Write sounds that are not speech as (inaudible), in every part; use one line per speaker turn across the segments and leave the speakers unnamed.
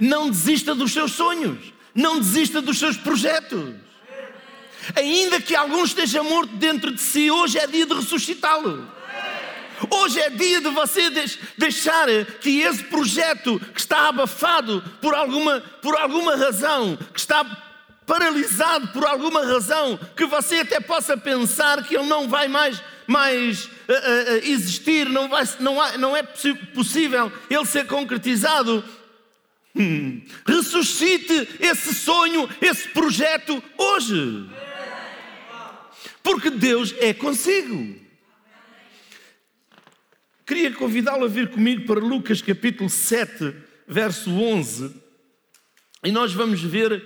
Não desista dos seus sonhos, não desista dos seus projetos. Ainda que algum esteja morto dentro de si, hoje é dia de ressuscitá-lo. Hoje é dia de você deixar que esse projeto que está abafado por alguma, por alguma razão, que está paralisado por alguma razão, que você até possa pensar que ele não vai mais, mais uh, uh, existir, não, vai, não, há, não é possível ele ser concretizado. Hum. Ressuscite esse sonho, esse projeto hoje. Porque Deus é consigo. Queria convidá-lo a vir comigo para Lucas capítulo 7, verso 11, e nós vamos ver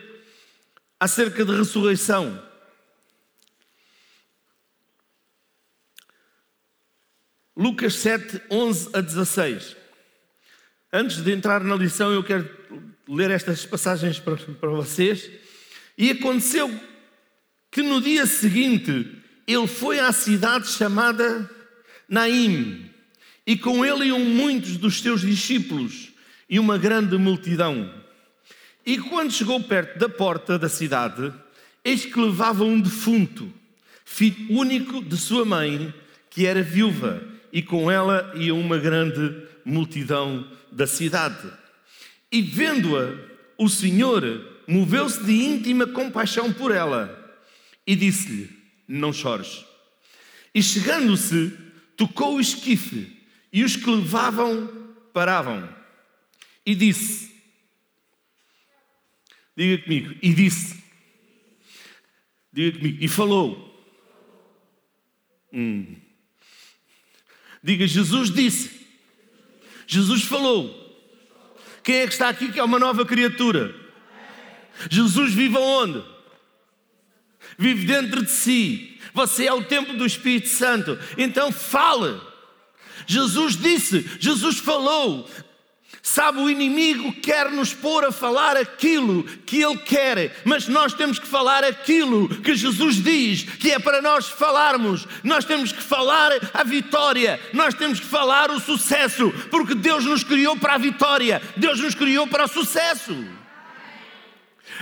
acerca de ressurreição. Lucas 7, 11 a 16. Antes de entrar na lição, eu quero ler estas passagens para, para vocês. E aconteceu que no dia seguinte ele foi à cidade chamada Naim, e com ele iam muitos dos seus discípulos e uma grande multidão. E quando chegou perto da porta da cidade, eis que levava um defunto, filho único de sua mãe, que era viúva, e com ela ia uma grande multidão da cidade. E vendo-a, o Senhor moveu-se de íntima compaixão por ela e disse-lhe: Não chores. E chegando-se, tocou o esquife, e os que levavam paravam. E disse: Diga comigo, e disse. Diga comigo, e falou. Hum. Diga, Jesus disse. Jesus falou. Quem é que está aqui que é uma nova criatura? Jesus vive aonde? Vive dentro de si. Você é o templo do Espírito Santo. Então fale. Jesus disse, Jesus falou. Sabe, o inimigo quer nos pôr a falar aquilo que ele quer, mas nós temos que falar aquilo que Jesus diz, que é para nós falarmos. Nós temos que falar a vitória, nós temos que falar o sucesso, porque Deus nos criou para a vitória, Deus nos criou para o sucesso.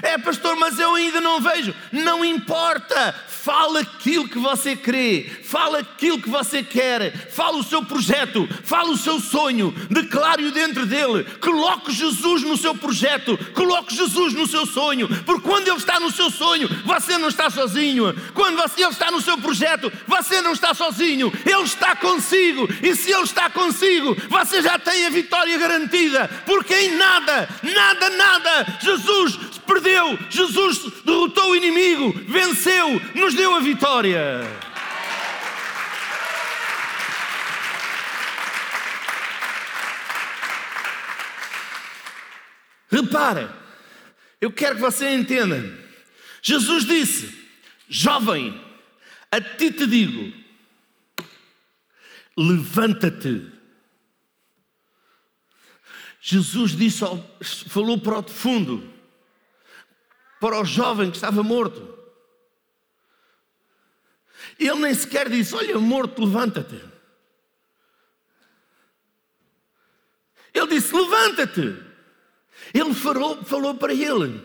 É, pastor, mas eu ainda não vejo. Não importa. Fala aquilo que você crê, fala aquilo que você quer, fala o seu projeto, fala o seu sonho, declare-o dentro dele. Coloque Jesus no seu projeto, coloque Jesus no seu sonho, porque quando ele está no seu sonho, você não está sozinho. Quando ele está no seu projeto, você não está sozinho, ele está consigo. E se ele está consigo, você já tem a vitória garantida, porque em nada, nada, nada, Jesus perdeu, Jesus derrotou o inimigo, venceu, nos deu a vitória. Repare, eu quero que você entenda. Jesus disse: Jovem, a ti te digo, levanta-te. Jesus disse, falou para o fundo, para o jovem que estava morto. Ele nem sequer disse: Olha, morto, levanta-te. Ele disse: Levanta-te. Ele falou, falou para ele: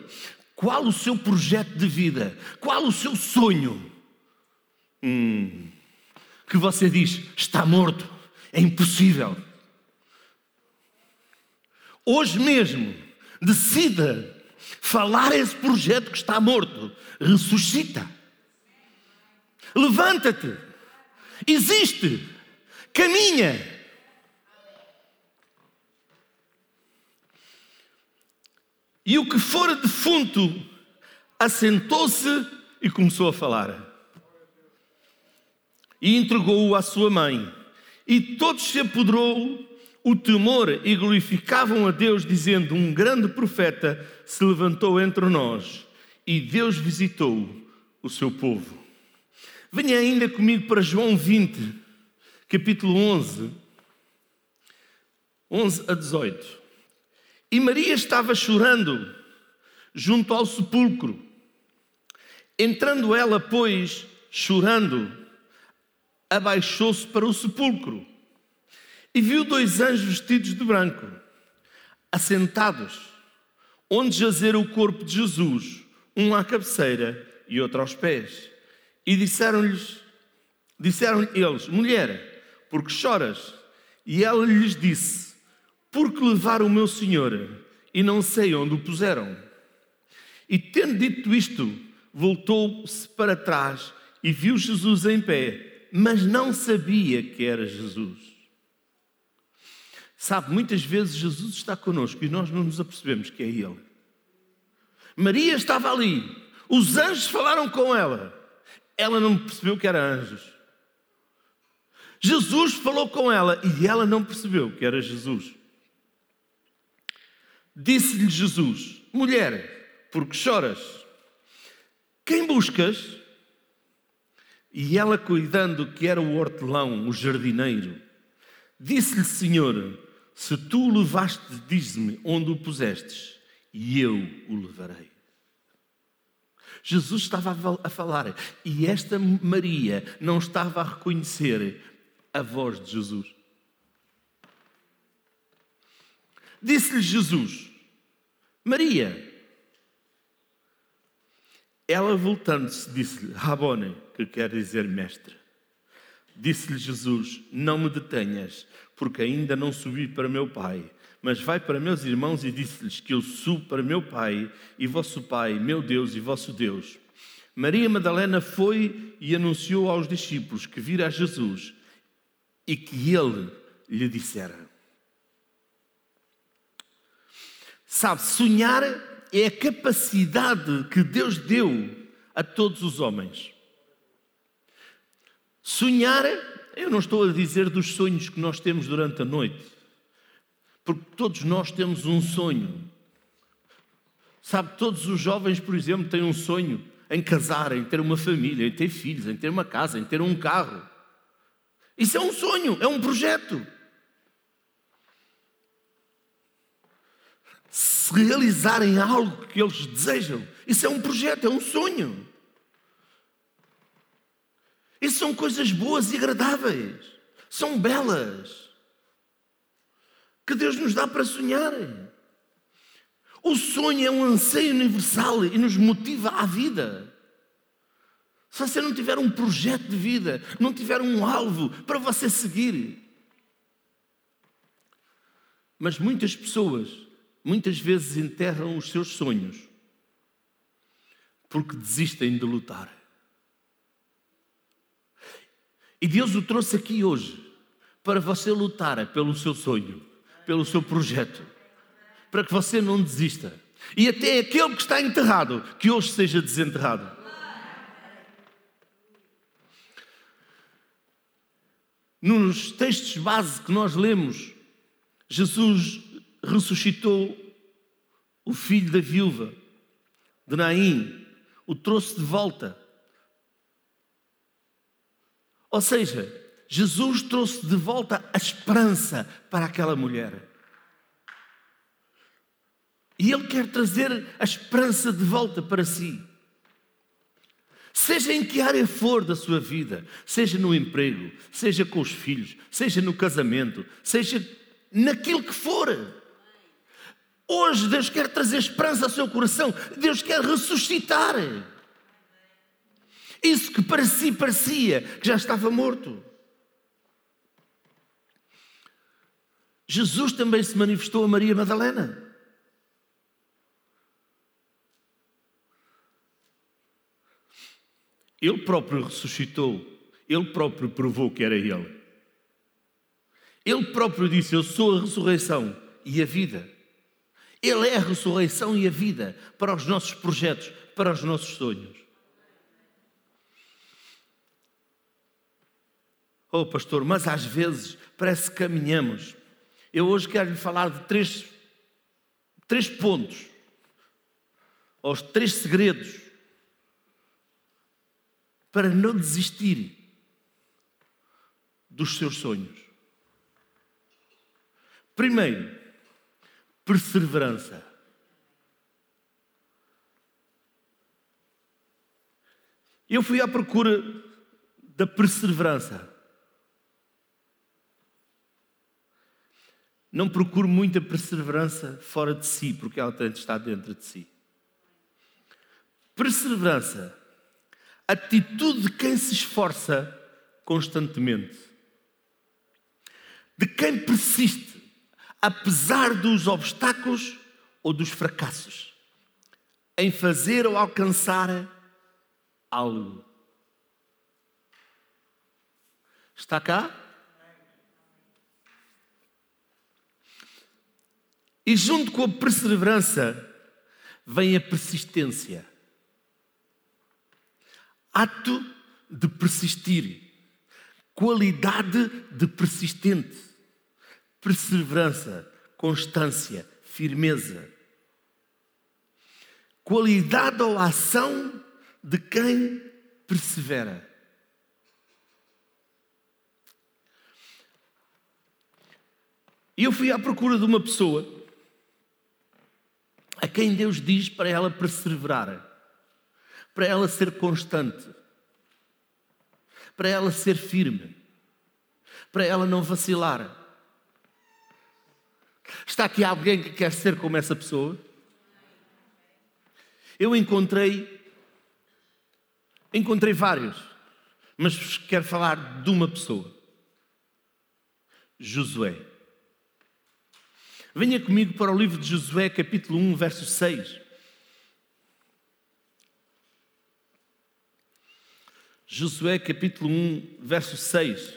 Qual o seu projeto de vida? Qual o seu sonho? Hum, que você diz: Está morto, é impossível. Hoje mesmo, decida falar esse projeto que está morto, ressuscita. Levanta-te, existe, caminha. E o que fora defunto assentou-se e começou a falar. E entregou-o à sua mãe. E todos se apoderou o temor e glorificavam a Deus, dizendo: Um grande profeta se levantou entre nós e Deus visitou o seu povo. Venha ainda comigo para João 20, capítulo 11, 11 a 18. E Maria estava chorando junto ao sepulcro. Entrando ela, pois, chorando, abaixou-se para o sepulcro e viu dois anjos vestidos de branco, assentados, onde jazer o corpo de Jesus, um à cabeceira e outro aos pés. E disseram-lhes, disseram eles, mulher, porque choras? E ela lhes disse, porque levar o meu senhor e não sei onde o puseram. E tendo dito isto, voltou-se para trás e viu Jesus em pé, mas não sabia que era Jesus. Sabe, muitas vezes Jesus está connosco e nós não nos apercebemos que é Ele. Maria estava ali, os anjos falaram com ela, ela não percebeu que era anjos. Jesus falou com ela e ela não percebeu que era Jesus. Disse-lhe Jesus: Mulher, por que choras? Quem buscas? E ela, cuidando que era o hortelão, o jardineiro, disse-lhe: Senhor, se tu o levaste, diz-me onde o pusestes, e eu o levarei. Jesus estava a falar e esta Maria não estava a reconhecer a voz de Jesus. Disse-lhe Jesus: Maria. Ela voltando-se disse-lhe: Rabone, que quer dizer mestre. Disse-lhe Jesus: Não me detenhas, porque ainda não subi para meu Pai, mas vai para meus irmãos e disse-lhes que eu subo para meu Pai e vosso Pai, meu Deus e vosso Deus. Maria Madalena foi e anunciou aos discípulos que vira a Jesus e que ele lhe dissera. Sabe, sonhar é a capacidade que Deus deu a todos os homens. Sonhar, eu não estou a dizer dos sonhos que nós temos durante a noite, porque todos nós temos um sonho. Sabe, todos os jovens, por exemplo, têm um sonho em casar, em ter uma família, em ter filhos, em ter uma casa, em ter um carro. Isso é um sonho, é um projeto. Se realizarem algo que eles desejam, isso é um projeto, é um sonho. Isso são coisas boas e agradáveis, são belas, que Deus nos dá para sonhar. O sonho é um anseio universal e nos motiva à vida. Se você não tiver um projeto de vida, não tiver um alvo para você seguir. Mas muitas pessoas, muitas vezes enterram os seus sonhos porque desistem de lutar. E Deus o trouxe aqui hoje para você lutar pelo seu sonho, pelo seu projeto, para que você não desista. E até aquele que está enterrado, que hoje seja desenterrado. Nos textos base que nós lemos, Jesus ressuscitou o filho da viúva de Naim, o trouxe de volta ou seja, Jesus trouxe de volta a esperança para aquela mulher. E Ele quer trazer a esperança de volta para si. Seja em que área for da sua vida, seja no emprego, seja com os filhos, seja no casamento, seja naquilo que for. Hoje Deus quer trazer esperança ao seu coração, Deus quer ressuscitar. Isso que para si parecia que já estava morto. Jesus também se manifestou a Maria Madalena. Ele próprio ressuscitou, ele próprio provou que era ele. Ele próprio disse: Eu sou a ressurreição e a vida. Ele é a ressurreição e a vida para os nossos projetos, para os nossos sonhos. Oh, pastor, mas às vezes parece que caminhamos. Eu hoje quero lhe falar de três, três pontos, os três segredos para não desistir dos seus sonhos. Primeiro, perseverança. Eu fui à procura da perseverança. Não procure muita perseverança fora de si, porque ela de estar dentro de si. Perseverança, atitude de quem se esforça constantemente, de quem persiste, apesar dos obstáculos ou dos fracassos, em fazer ou alcançar algo. Está cá? E junto com a perseverança vem a persistência. Ato de persistir. Qualidade de persistente. Perseverança, constância, firmeza. Qualidade ou ação de quem persevera. E eu fui à procura de uma pessoa a quem Deus diz para ela perseverar, para ela ser constante, para ela ser firme, para ela não vacilar. Está aqui alguém que quer ser como essa pessoa? Eu encontrei, encontrei vários, mas quero falar de uma pessoa. Josué. Venha comigo para o livro de Josué, capítulo 1, verso 6. Josué, capítulo 1, verso 6.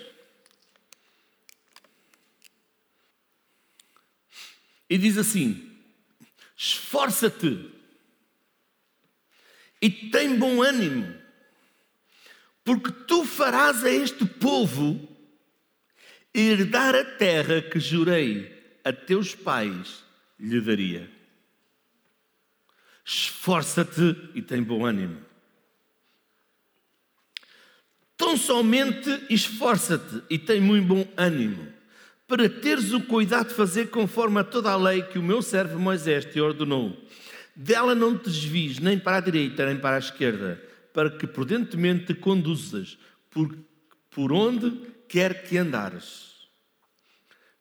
E diz assim: Esforça-te e tem bom ânimo, porque tu farás a este povo herdar a terra que jurei a teus pais lhe daria. Esforça-te e tem bom ânimo. Tão somente esforça-te e tem muito bom ânimo, para teres o cuidado de fazer conforme a toda a lei que o meu servo Moisés te ordenou. Dela não te desvies nem para a direita nem para a esquerda, para que prudentemente te conduzas por, por onde quer que andares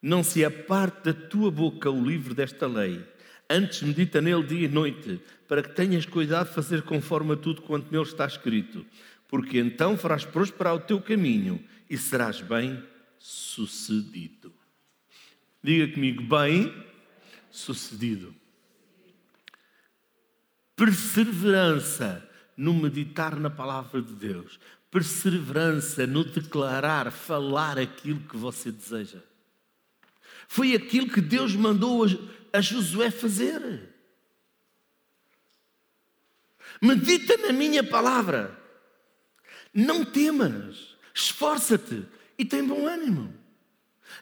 não se aparte da tua boca o livro desta lei. Antes medita nele dia e noite, para que tenhas cuidado de fazer conforme a tudo quanto nele está escrito. Porque então farás prosperar o teu caminho e serás bem sucedido. Diga comigo, bem sucedido. Perseverança no meditar na palavra de Deus. Perseverança no declarar, falar aquilo que você deseja. Foi aquilo que Deus mandou a Josué fazer. Medita na minha palavra. Não temas, esforça-te e tem bom ânimo.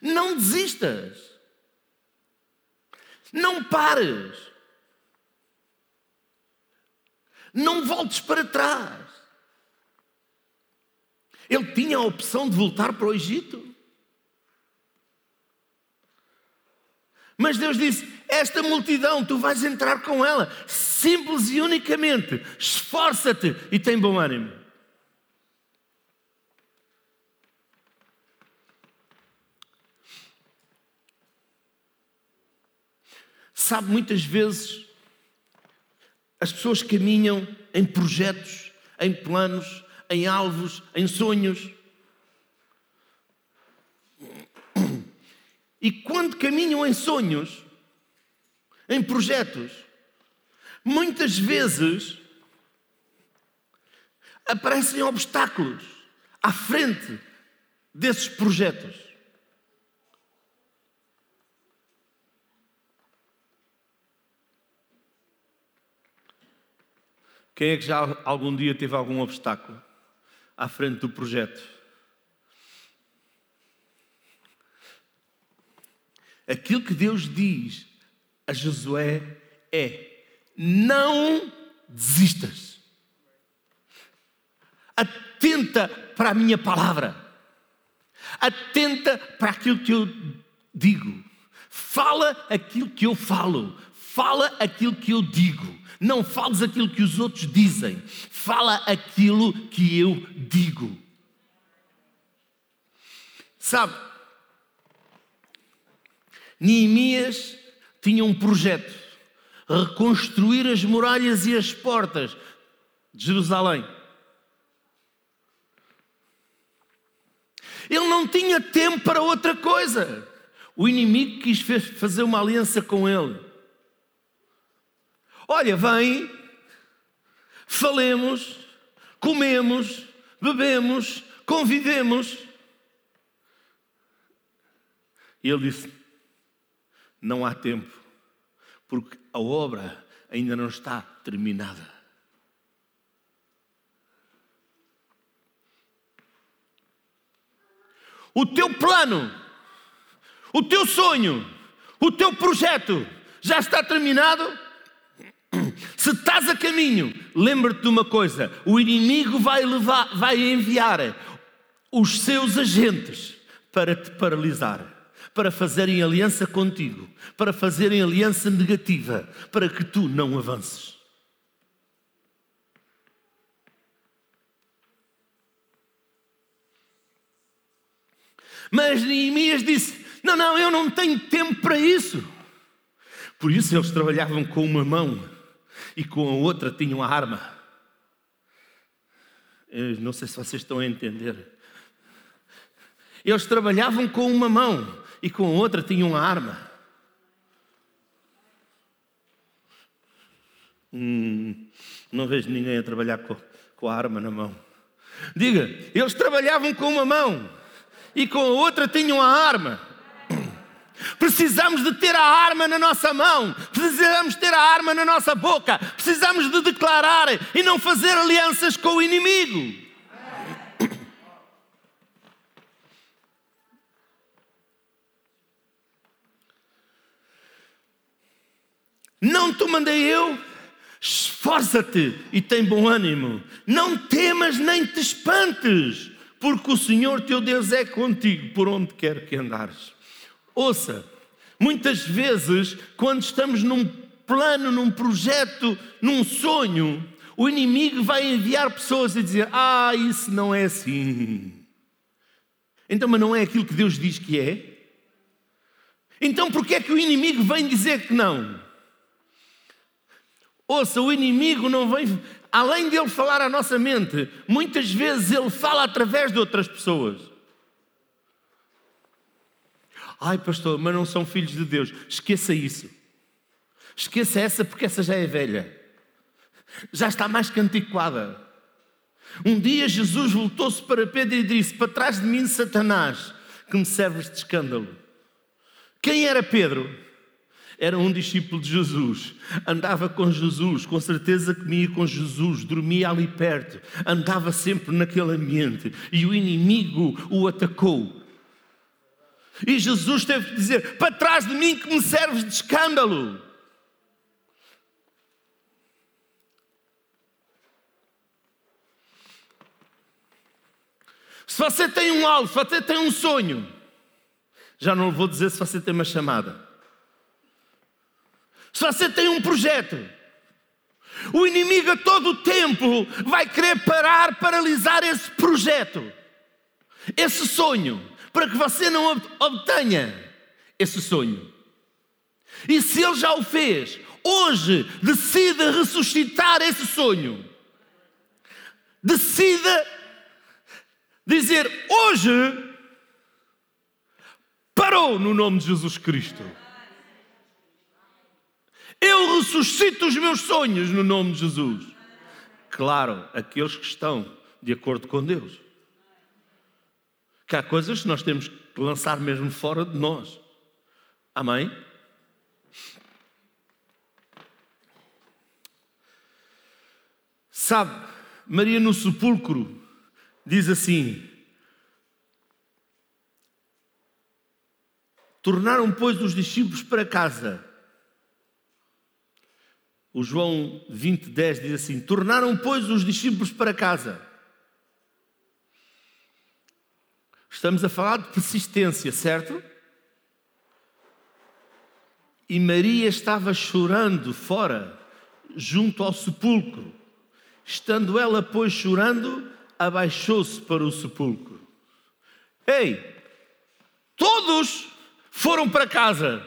Não desistas. Não pares. Não voltes para trás. Ele tinha a opção de voltar para o Egito. Mas Deus disse: Esta multidão, tu vais entrar com ela, simples e unicamente. Esforça-te e tem bom ânimo. Sabe, muitas vezes as pessoas caminham em projetos, em planos, em alvos, em sonhos. E quando caminham em sonhos, em projetos, muitas vezes aparecem obstáculos à frente desses projetos. Quem é que já algum dia teve algum obstáculo à frente do projeto? Aquilo que Deus diz a Josué é: não desistas. Atenta para a minha palavra. Atenta para aquilo que eu digo. Fala aquilo que eu falo. Fala aquilo que eu digo. Não fales aquilo que os outros dizem. Fala aquilo que eu digo. Sabe, Neemias tinha um projeto: reconstruir as muralhas e as portas de Jerusalém. Ele não tinha tempo para outra coisa. O inimigo quis fazer uma aliança com ele. Olha, vem, falemos, comemos, bebemos, convivemos. E ele disse: Não há tempo, porque a obra ainda não está terminada. O teu plano, o teu sonho, o teu projeto já está terminado? Se estás a caminho, lembra-te de uma coisa: o inimigo vai levar, vai enviar os seus agentes para te paralisar, para fazerem aliança contigo, para fazerem aliança negativa, para que tu não avances. Mas Neemias disse: Não, não, eu não tenho tempo para isso. Por isso eles trabalhavam com uma mão e com a outra tinham a arma. Eu não sei se vocês estão a entender. Eles trabalhavam com uma mão e com a outra tinham a arma. Hum, não vejo ninguém a trabalhar com, com a arma na mão. Diga, eles trabalhavam com uma mão e com a outra tinham a arma. Precisamos de ter a arma na nossa mão, precisamos ter a arma na nossa boca, precisamos de declarar e não fazer alianças com o inimigo. Não te mandei eu, esforça-te e tem bom ânimo, não temas nem te espantes, porque o Senhor teu Deus é contigo por onde quer que andares. Ouça, muitas vezes, quando estamos num plano, num projeto, num sonho, o inimigo vai enviar pessoas e dizer: Ah, isso não é assim. Então, mas não é aquilo que Deus diz que é? Então, por que é que o inimigo vem dizer que não? Ouça, o inimigo não vem, além de ele falar à nossa mente, muitas vezes ele fala através de outras pessoas. Ai, pastor, mas não são filhos de Deus. Esqueça isso. Esqueça essa, porque essa já é velha. Já está mais que antiquada. Um dia Jesus voltou-se para Pedro e disse: Para trás de mim, Satanás, que me serves de escândalo. Quem era Pedro? Era um discípulo de Jesus, andava com Jesus, com certeza comia com Jesus, dormia ali perto, andava sempre naquele ambiente e o inimigo o atacou. E Jesus teve que dizer: Para trás de mim que me serves de escândalo. Se você tem um alvo, se você tem um sonho, já não vou dizer se você tem uma chamada. Se você tem um projeto, o inimigo a todo o tempo vai querer parar, paralisar esse projeto, esse sonho para que você não obtenha esse sonho. E se ele já o fez, hoje decida ressuscitar esse sonho. Decida dizer hoje parou no nome de Jesus Cristo. Eu ressuscito os meus sonhos no nome de Jesus. Claro, aqueles que estão de acordo com Deus que há coisas que nós temos que lançar mesmo fora de nós. Amém? Sabe, Maria no sepulcro diz assim: Tornaram, pois, os discípulos para casa. O João 20, 10 diz assim: Tornaram, pois, os discípulos para casa. Estamos a falar de persistência, certo? E Maria estava chorando fora, junto ao sepulcro. Estando ela, pois, chorando, abaixou-se para o sepulcro. Ei, todos foram para casa,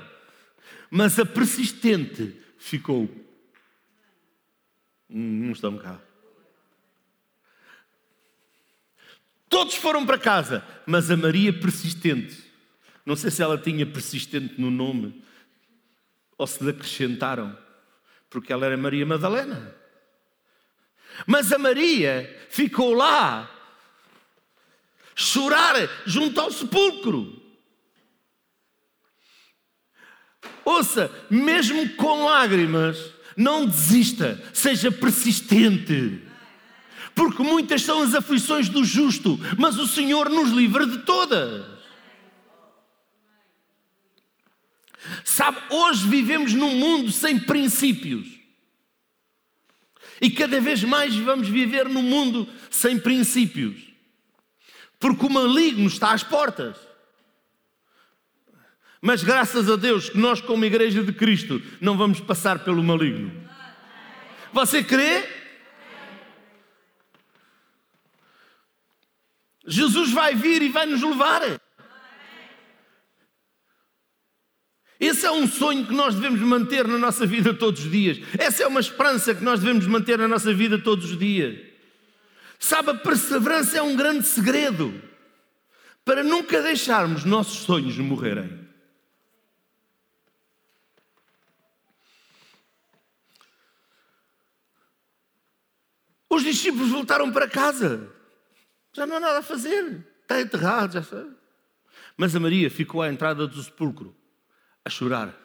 mas a persistente ficou. Não estão cá. Todos foram para casa, mas a Maria persistente. Não sei se ela tinha persistente no nome ou se lhe acrescentaram, porque ela era Maria Madalena. Mas a Maria ficou lá, chorar junto ao sepulcro. Ouça, mesmo com lágrimas, não desista, seja persistente. Porque muitas são as aflições do justo, mas o Senhor nos livra de todas. Sabe, hoje vivemos num mundo sem princípios. E cada vez mais vamos viver num mundo sem princípios. Porque o maligno está às portas. Mas graças a Deus que nós, como Igreja de Cristo, não vamos passar pelo maligno. Você crê? Jesus vai vir e vai nos levar. Esse é um sonho que nós devemos manter na nossa vida todos os dias. Essa é uma esperança que nós devemos manter na nossa vida todos os dias. Sabe, a perseverança é um grande segredo para nunca deixarmos nossos sonhos morrerem. Os discípulos voltaram para casa. Já não há nada a fazer. Está enterrado, já sabe. Mas a Maria ficou à entrada do sepulcro a chorar.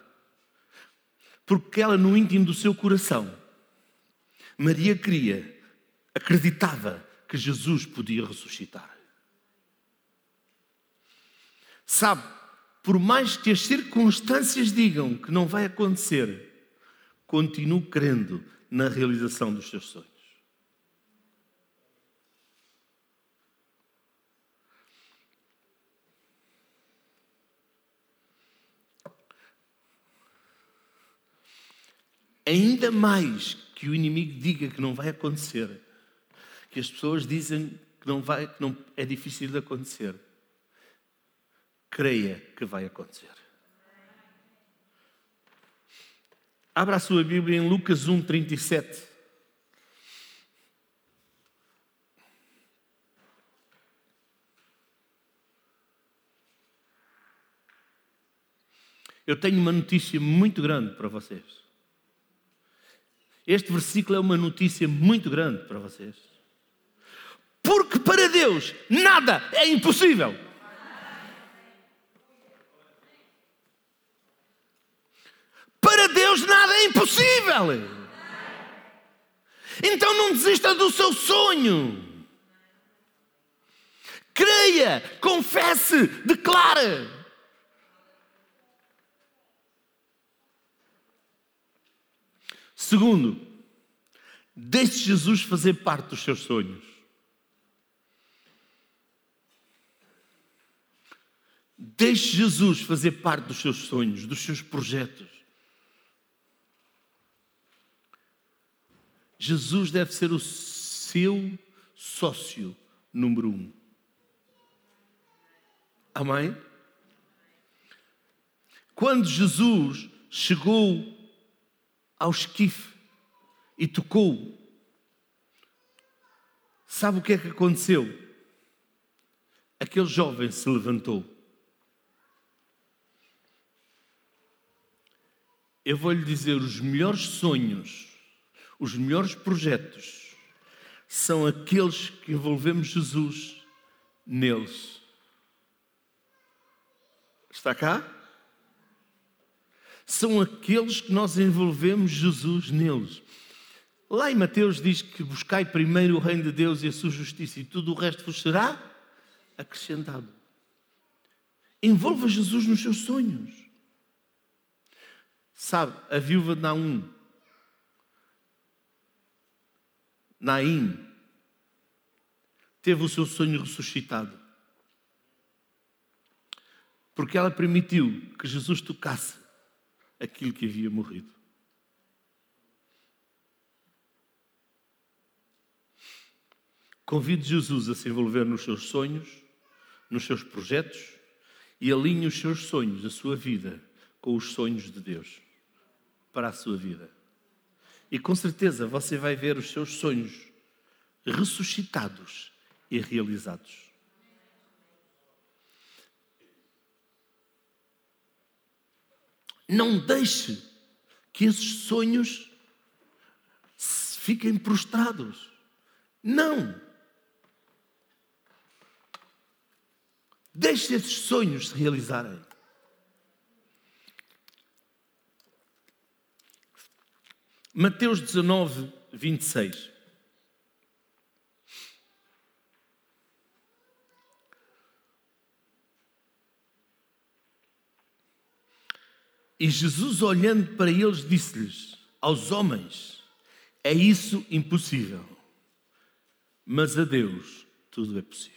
Porque ela, no íntimo do seu coração, Maria queria, acreditava que Jesus podia ressuscitar. Sabe, por mais que as circunstâncias digam que não vai acontecer, continuo crendo na realização dos seus sonhos. Ainda mais que o inimigo diga que não vai acontecer, que as pessoas dizem que não vai, que não é difícil de acontecer, creia que vai acontecer. Abra a sua Bíblia em Lucas 1, 37. Eu tenho uma notícia muito grande para vocês. Este versículo é uma notícia muito grande para vocês. Porque para Deus nada é impossível. Para Deus nada é impossível. Então não desista do seu sonho. Creia, confesse, declare. Segundo, deixe Jesus fazer parte dos seus sonhos. Deixe Jesus fazer parte dos seus sonhos, dos seus projetos. Jesus deve ser o seu sócio número um. Amém? Quando Jesus chegou ao esquife e tocou. Sabe o que é que aconteceu? Aquele jovem se levantou. Eu vou lhe dizer: os melhores sonhos, os melhores projetos, são aqueles que envolvemos Jesus neles. Está cá? São aqueles que nós envolvemos Jesus neles. Lá em Mateus diz que buscai primeiro o reino de Deus e a sua justiça, e tudo o resto vos será acrescentado. Envolva Jesus nos seus sonhos. Sabe, a viúva de Naum, Naim, teve o seu sonho ressuscitado. Porque ela permitiu que Jesus tocasse aquilo que havia morrido. Convide Jesus a se envolver nos seus sonhos, nos seus projetos e alinhe os seus sonhos, a sua vida, com os sonhos de Deus para a sua vida. E com certeza você vai ver os seus sonhos ressuscitados e realizados. Não deixe que esses sonhos fiquem prostrados. Não. Deixe esses sonhos se realizarem. Mateus 19, 26. E Jesus, olhando para eles, disse-lhes: Aos homens, é isso impossível, mas a Deus tudo é possível.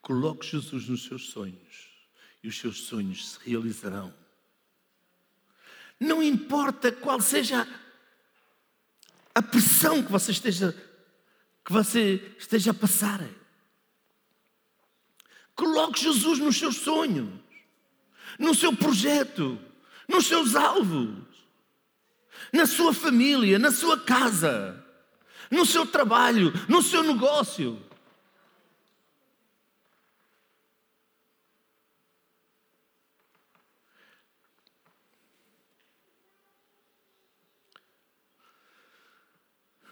Coloque Jesus nos seus sonhos e os seus sonhos se realizarão. Não importa qual seja a pressão que você esteja que você esteja a passar. Coloque Jesus nos seus sonhos, no seu projeto, nos seus alvos, na sua família, na sua casa, no seu trabalho, no seu negócio.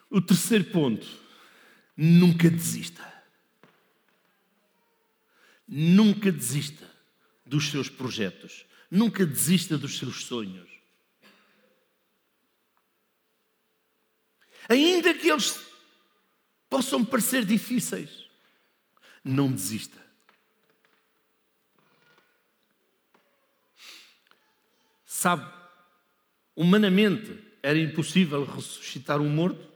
O terceiro ponto, nunca desista. Nunca desista dos seus projetos. Nunca desista dos seus sonhos. Ainda que eles possam parecer difíceis, não desista. Sabe, humanamente era impossível ressuscitar um morto.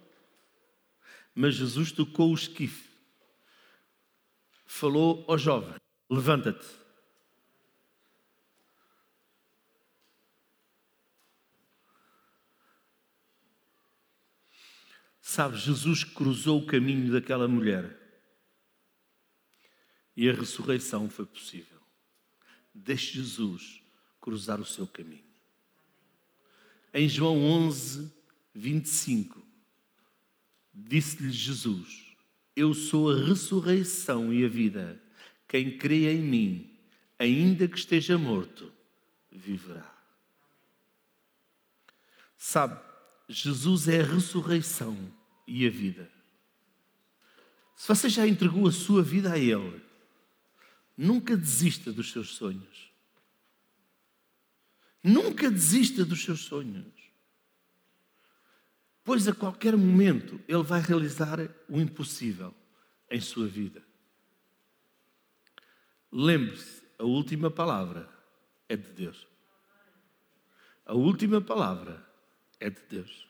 Mas Jesus tocou o esquife, falou ao jovem: Levanta-te. Sabe, Jesus cruzou o caminho daquela mulher e a ressurreição foi possível. Deixe Jesus cruzar o seu caminho. Em João 11, 25, Disse-lhe Jesus: Eu sou a ressurreição e a vida. Quem crê em mim, ainda que esteja morto, viverá. Sabe, Jesus é a ressurreição e a vida. Se você já entregou a sua vida a Ele, nunca desista dos seus sonhos. Nunca desista dos seus sonhos pois a qualquer momento Ele vai realizar o impossível em sua vida. Lembre-se, a última palavra é de Deus. A última palavra é de Deus.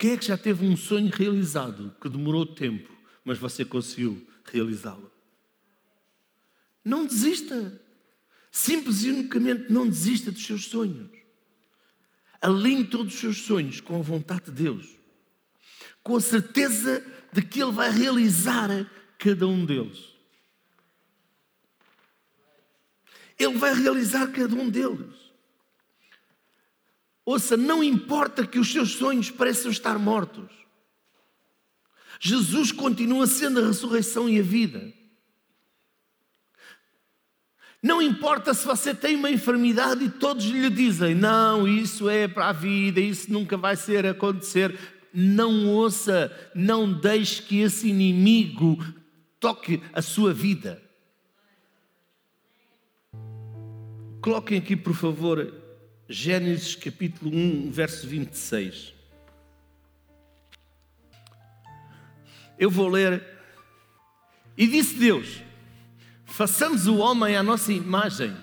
Quem é que já teve um sonho realizado que demorou tempo, mas você conseguiu realizá-lo? Não desista. Simples e unicamente não desista dos seus sonhos. Alinhe todos os seus sonhos com a vontade de Deus, com a certeza de que Ele vai realizar cada um deles. Ele vai realizar cada um deles. Ouça, não importa que os seus sonhos pareçam estar mortos. Jesus continua sendo a ressurreição e a vida. Não importa se você tem uma enfermidade e todos lhe dizem: não, isso é para a vida, isso nunca vai ser acontecer. Não ouça, não deixe que esse inimigo toque a sua vida. Coloquem aqui, por favor, Gênesis capítulo 1, verso 26. Eu vou ler. E disse Deus: Façamos o homem à nossa imagem,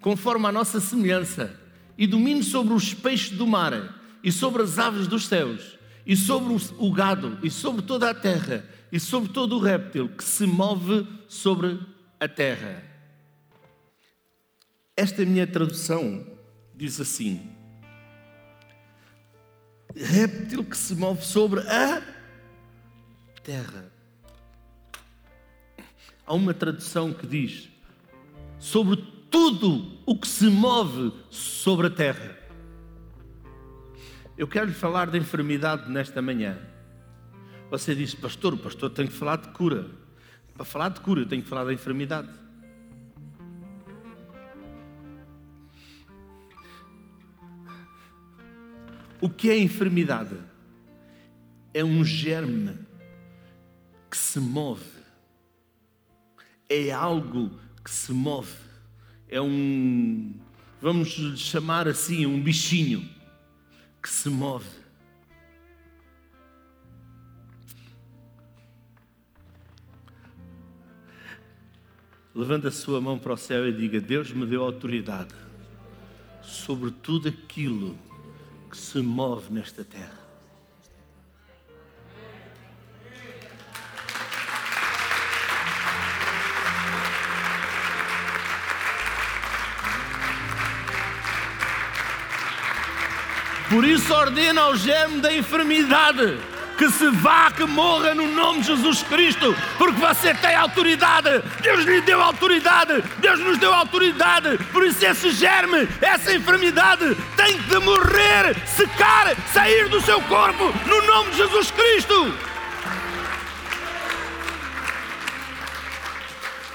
conforme a nossa semelhança, e domine sobre os peixes do mar, e sobre as aves dos céus, e sobre o gado, e sobre toda a terra, e sobre todo o réptil que se move sobre a terra. Esta minha tradução diz assim: réptil que se move sobre a terra. Há uma tradução que diz: sobre tudo o que se move sobre a terra. Eu quero lhe falar da enfermidade nesta manhã. Você diz, pastor, o pastor tem que falar de cura. Para falar de cura, eu tenho que falar da enfermidade. O que é enfermidade? É um germe que se move. É algo que se move. É um, vamos chamar assim, um bichinho que se move. Levanta a sua mão para o céu e diga: Deus me deu autoridade sobre tudo aquilo que se move nesta terra. Por isso ordena ao germe da enfermidade que se vá, que morra no nome de Jesus Cristo, porque você tem autoridade. Deus lhe deu autoridade, Deus nos deu autoridade. Por isso, esse germe, essa enfermidade tem de morrer, secar, sair do seu corpo, no nome de Jesus Cristo.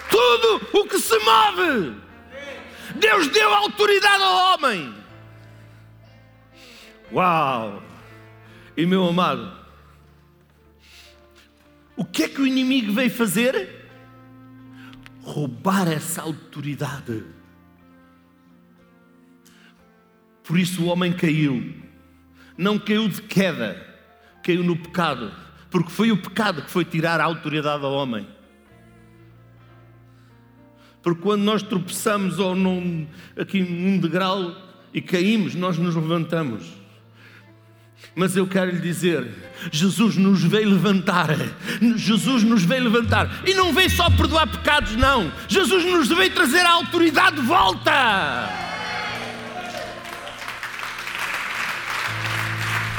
Tudo o que se move, Deus deu autoridade ao homem. Uau! E meu amado, o que é que o inimigo veio fazer? Roubar essa autoridade. Por isso o homem caiu. Não caiu de queda, caiu no pecado. Porque foi o pecado que foi tirar a autoridade ao homem. Porque quando nós tropeçamos ou num, aqui num degrau e caímos, nós nos levantamos. Mas eu quero lhe dizer, Jesus nos veio levantar. Jesus nos veio levantar. E não veio só perdoar pecados, não. Jesus nos veio trazer a autoridade de volta.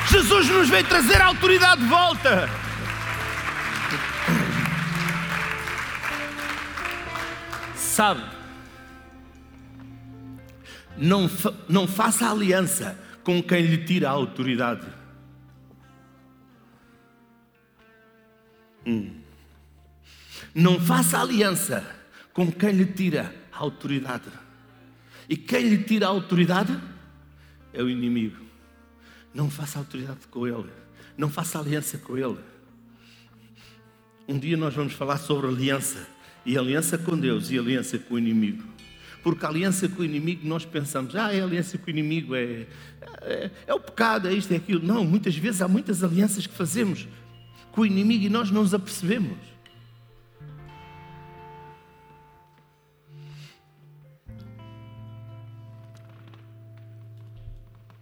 Jesus nos veio trazer a autoridade de volta. Sabe? Não, fa não faça aliança com quem lhe tira a autoridade. Hum. Não faça aliança com quem lhe tira a autoridade. E quem lhe tira a autoridade é o inimigo. Não faça autoridade com ele. Não faça aliança com ele. Um dia nós vamos falar sobre aliança. E aliança com Deus e aliança com o inimigo. Porque aliança com o inimigo nós pensamos, ah, é aliança com o inimigo, é, é, é o pecado, é isto, é aquilo. Não, muitas vezes há muitas alianças que fazemos com o inimigo e nós não nos apercebemos.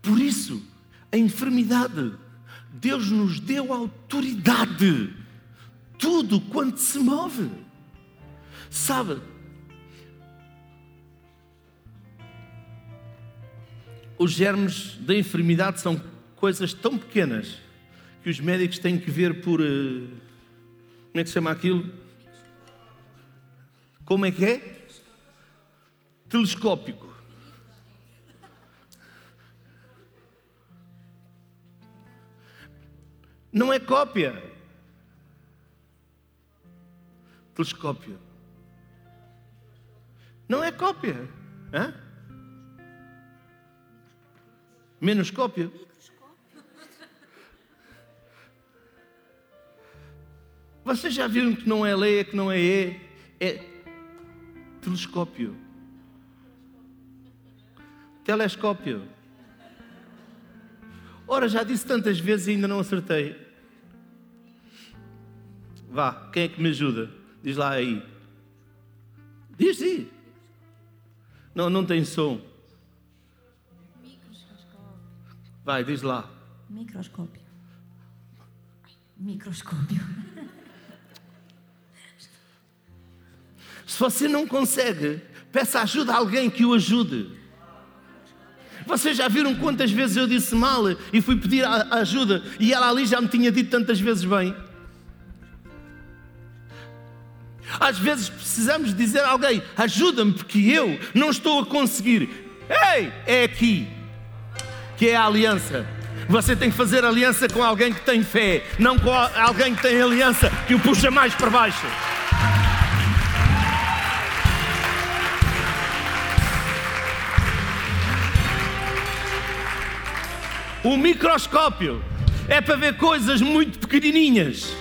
Por isso, a enfermidade, Deus nos deu autoridade, tudo quanto se move. Sabe? Os germes da enfermidade são coisas tão pequenas que os médicos têm que ver por. Uh, como é que se chama aquilo? Como é que é? Telescópico. Não é cópia. Telescópio. Não é cópia. Hã? Menos cópia. Vocês já viram que não é leia, que não é E, é telescópio. Telescópio. Ora, já disse tantas vezes e ainda não acertei. Vá, quem é que me ajuda? Diz lá aí. Diz sim. Não, não tem som. Vai, diz lá.
Microscópio. Microscópio. (laughs)
Se você não consegue, peça ajuda a alguém que o ajude. Vocês já viram quantas vezes eu disse mal e fui pedir ajuda e ela ali já me tinha dito tantas vezes bem? Às vezes precisamos dizer a alguém: ajuda-me, porque eu não estou a conseguir. Ei, é aqui que é a aliança. Você tem que fazer aliança com alguém que tem fé, não com alguém que tem aliança que o puxa mais para baixo. O microscópio é para ver coisas muito pequenininhas.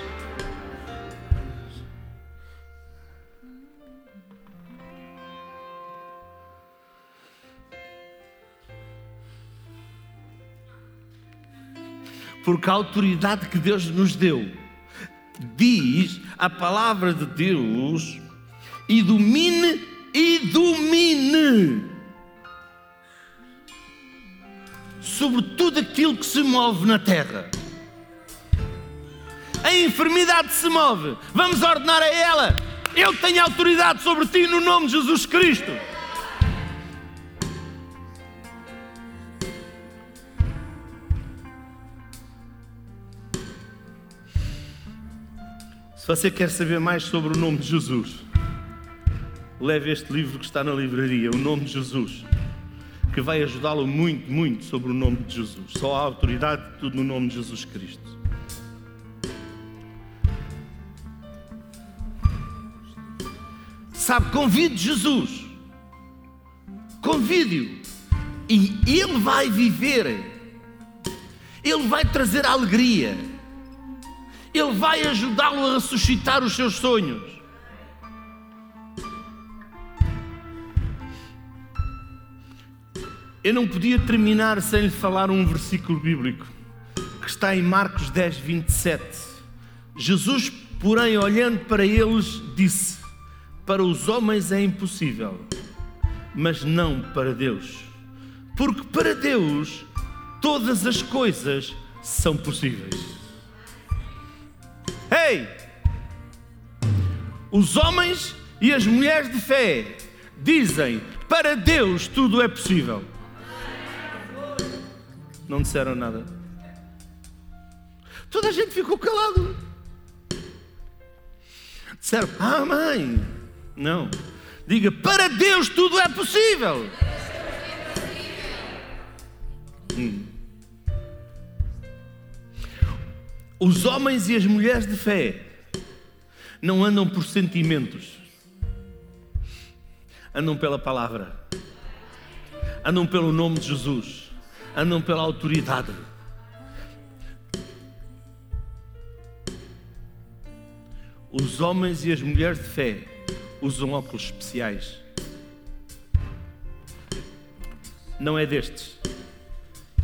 Porque a autoridade que Deus nos deu diz a palavra de Deus e domine e domine sobre tudo aquilo que se move na terra. A enfermidade se move, vamos ordenar a ela. Eu tenho autoridade sobre ti no nome de Jesus Cristo. Se você quer saber mais sobre o nome de Jesus, leve este livro que está na livraria, O Nome de Jesus, que vai ajudá-lo muito, muito sobre o nome de Jesus. Só há autoridade, tudo no nome de Jesus Cristo. Sabe, convide Jesus, convide-o, e ele vai viver, ele vai trazer alegria ele vai ajudá-lo a ressuscitar os seus sonhos. Eu não podia terminar sem lhe falar um versículo bíblico que está em Marcos 10, 27. Jesus, porém, olhando para eles, disse: Para os homens é impossível, mas não para Deus, porque para Deus todas as coisas são possíveis. Ei! Os homens e as mulheres de fé dizem: para Deus tudo é possível. Não disseram nada. Toda a gente ficou calado. Disseram: Ah, mãe. Não. Diga: para Deus tudo é possível. Hum. Os homens e as mulheres de fé não andam por sentimentos, andam pela palavra, andam pelo nome de Jesus, andam pela autoridade. Os homens e as mulheres de fé usam óculos especiais. Não é destes,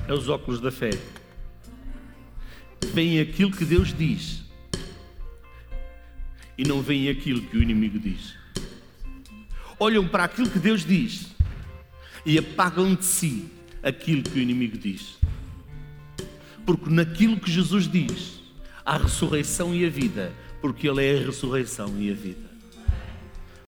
é os óculos da fé veem aquilo que Deus diz e não veem aquilo que o inimigo diz. Olham para aquilo que Deus diz e apagam de si aquilo que o inimigo diz. Porque naquilo que Jesus diz há ressurreição e a vida, porque Ele é a ressurreição e a vida.